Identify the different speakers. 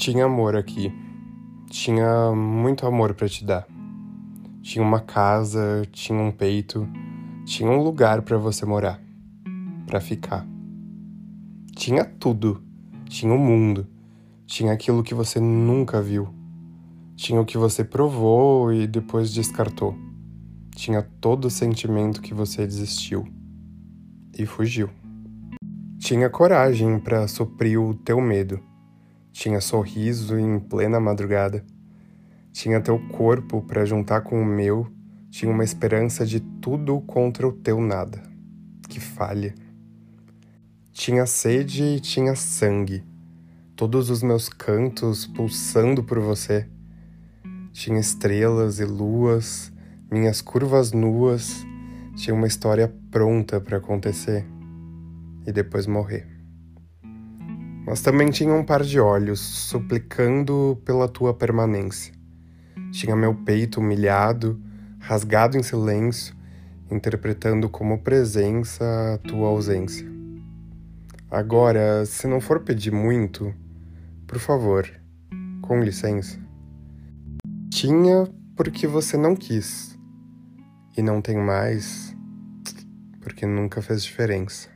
Speaker 1: Tinha amor aqui. Tinha muito amor para te dar. Tinha uma casa, tinha um peito, tinha um lugar para você morar, para ficar. Tinha tudo. Tinha o mundo. Tinha aquilo que você nunca viu. Tinha o que você provou e depois descartou. Tinha todo o sentimento que você desistiu e fugiu. Tinha coragem para suprir o teu medo tinha sorriso em plena madrugada. Tinha teu corpo para juntar com o meu. Tinha uma esperança de tudo contra o teu nada. Que falha. Tinha sede e tinha sangue. Todos os meus cantos pulsando por você. Tinha estrelas e luas, minhas curvas nuas. Tinha uma história pronta para acontecer e depois morrer mas também tinha um par de olhos suplicando pela tua permanência. Tinha meu peito humilhado, rasgado em silêncio, interpretando como presença a tua ausência. Agora, se não for pedir muito, por favor, com licença. Tinha porque você não quis, e não tem mais porque nunca fez diferença.